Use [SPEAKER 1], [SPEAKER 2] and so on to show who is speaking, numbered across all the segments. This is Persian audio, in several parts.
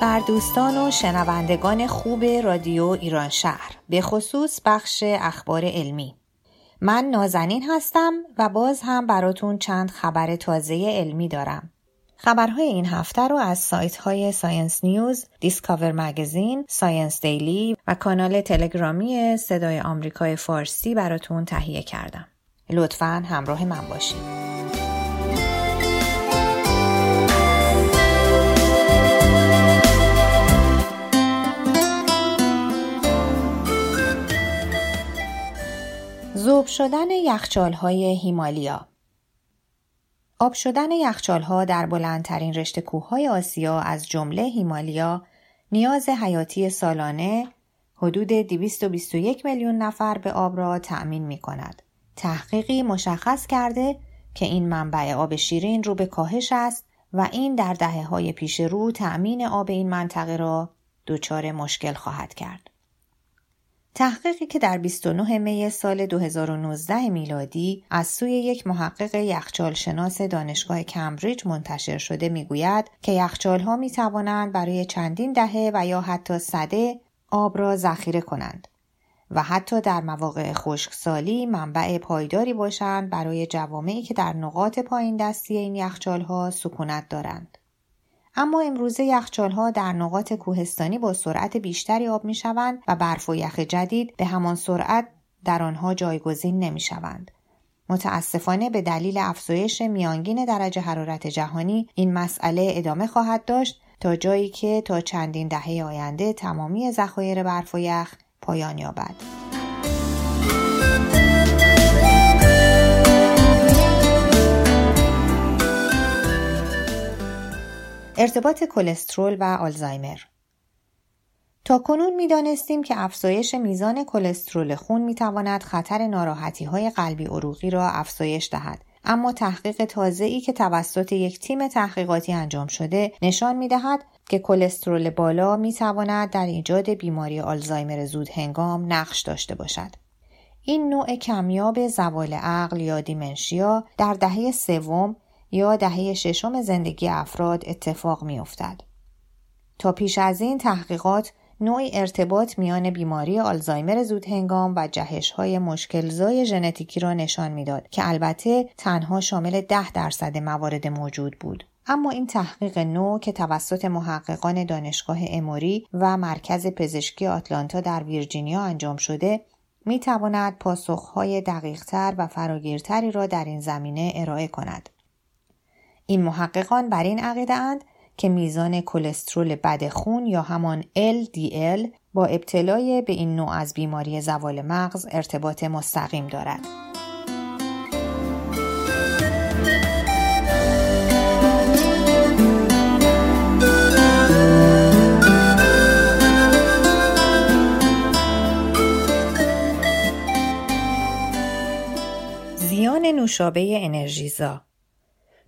[SPEAKER 1] بر دوستان و شنوندگان خوب رادیو ایران شهر به خصوص بخش اخبار علمی من نازنین هستم و باز هم براتون چند خبر تازه علمی دارم خبرهای این هفته رو از سایت های Science News، Discover Magazine، Science Daily و کانال تلگرامی صدای آمریکای فارسی براتون تهیه کردم. لطفا همراه من باشید. ذوب شدن یخچال های هیمالیا آب شدن یخچال ها در بلندترین رشته کوههای آسیا از جمله هیمالیا نیاز حیاتی سالانه حدود 221 میلیون نفر به آب را تأمین می کند. تحقیقی مشخص کرده که این منبع آب شیرین رو به کاهش است و این در دهه های پیش رو تأمین آب این منطقه را دچار مشکل خواهد کرد. تحقیقی که در 29 می سال 2019 میلادی از سوی یک محقق یخچال شناس دانشگاه کمبریج منتشر شده می‌گوید که یخچال ها می توانند برای چندین دهه و یا حتی صده آب را ذخیره کنند و حتی در مواقع خشکسالی منبع پایداری باشند برای جوامعی که در نقاط پایین دستی این یخچال ها سکونت دارند. اما امروزه یخچالها در نقاط کوهستانی با سرعت بیشتری آب می شوند و برف و یخ جدید به همان سرعت در آنها جایگزین نمی شوند. متاسفانه به دلیل افزایش میانگین درجه حرارت جهانی این مسئله ادامه خواهد داشت تا جایی که تا چندین دهه آینده تمامی ذخایر برف و یخ پایان یابد. ارتباط کلسترول و آلزایمر تا کنون می دانستیم که افزایش میزان کلسترول خون می تواند خطر ناراحتی های قلبی عروقی را افزایش دهد. اما تحقیق تازه ای که توسط یک تیم تحقیقاتی انجام شده نشان می دهد که کلسترول بالا می تواند در ایجاد بیماری آلزایمر زود هنگام نقش داشته باشد. این نوع کمیاب زوال عقل یا دیمنشیا در دهه سوم یا دهه ششم زندگی افراد اتفاق می افتد. تا پیش از این تحقیقات نوعی ارتباط میان بیماری آلزایمر زود هنگام و جهش های مشکلزای ژنتیکی را نشان می‌داد که البته تنها شامل ده درصد موارد موجود بود. اما این تحقیق نو که توسط محققان دانشگاه اموری و مرکز پزشکی آتلانتا در ویرجینیا انجام شده می تواند پاسخهای دقیقتر و فراگیرتری را در این زمینه ارائه کند. این محققان بر این عقیده اند که میزان کلسترول بد خون یا همان LDL با ابتلای به این نوع از بیماری زوال مغز ارتباط مستقیم دارد. زیان نوشابه انرژیزا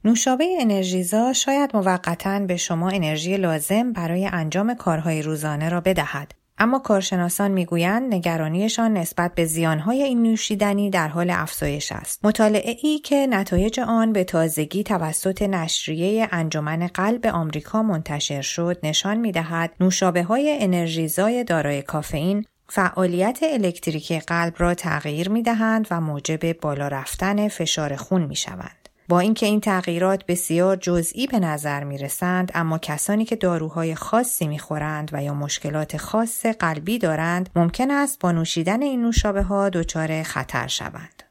[SPEAKER 1] نوشابه انرژیزا شاید موقتا به شما انرژی لازم برای انجام کارهای روزانه را بدهد. اما کارشناسان می‌گویند نگرانیشان نسبت به زیانهای این نوشیدنی در حال افزایش است. مطالعه ای که نتایج آن به تازگی توسط نشریه انجمن قلب آمریکا منتشر شد نشان می‌دهد نوشابه های انرژیزای دارای کافئین فعالیت الکتریکی قلب را تغییر می دهند و موجب بالا رفتن فشار خون می شوند. با اینکه این تغییرات بسیار جزئی به نظر می رسند اما کسانی که داروهای خاصی می خورند و یا مشکلات خاص قلبی دارند ممکن است با نوشیدن این نوشابه ها دچار خطر شوند.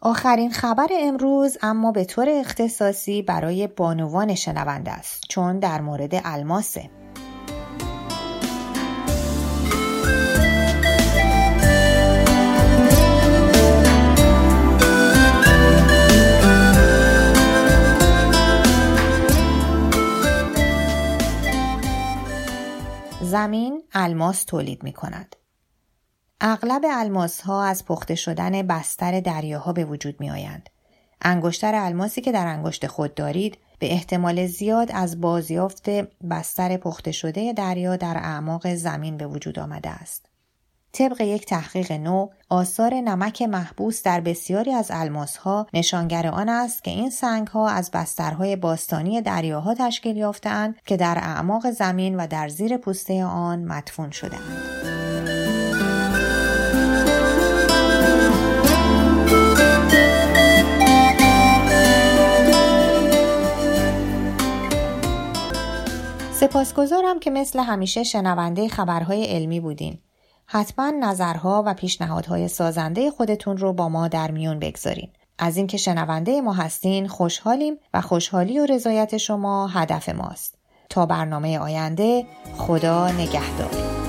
[SPEAKER 1] آخرین خبر امروز اما به طور اختصاصی برای بانوان شنونده است چون در مورد الماسه. زمین الماس تولید می کند. اغلب الماس ها از پخته شدن بستر دریاها به وجود می آیند. انگشتر الماسی که در انگشت خود دارید به احتمال زیاد از بازیافت بستر پخته شده دریا در اعماق زمین به وجود آمده است. طبق یک تحقیق نو آثار نمک محبوس در بسیاری از الماسها نشانگر آن است که این سنگها از بسترهای باستانی دریاها تشکیل یافتهاند که در اعماق زمین و در زیر پوسته آن مدفون شدهاند. سپاسگزارم که مثل همیشه شنونده خبرهای علمی بودین. حتما نظرها و پیشنهادهای سازنده خودتون رو با ما در میون بگذارین. از اینکه شنونده ما هستین خوشحالیم و خوشحالی و رضایت شما هدف ماست. تا برنامه آینده خدا نگهدار.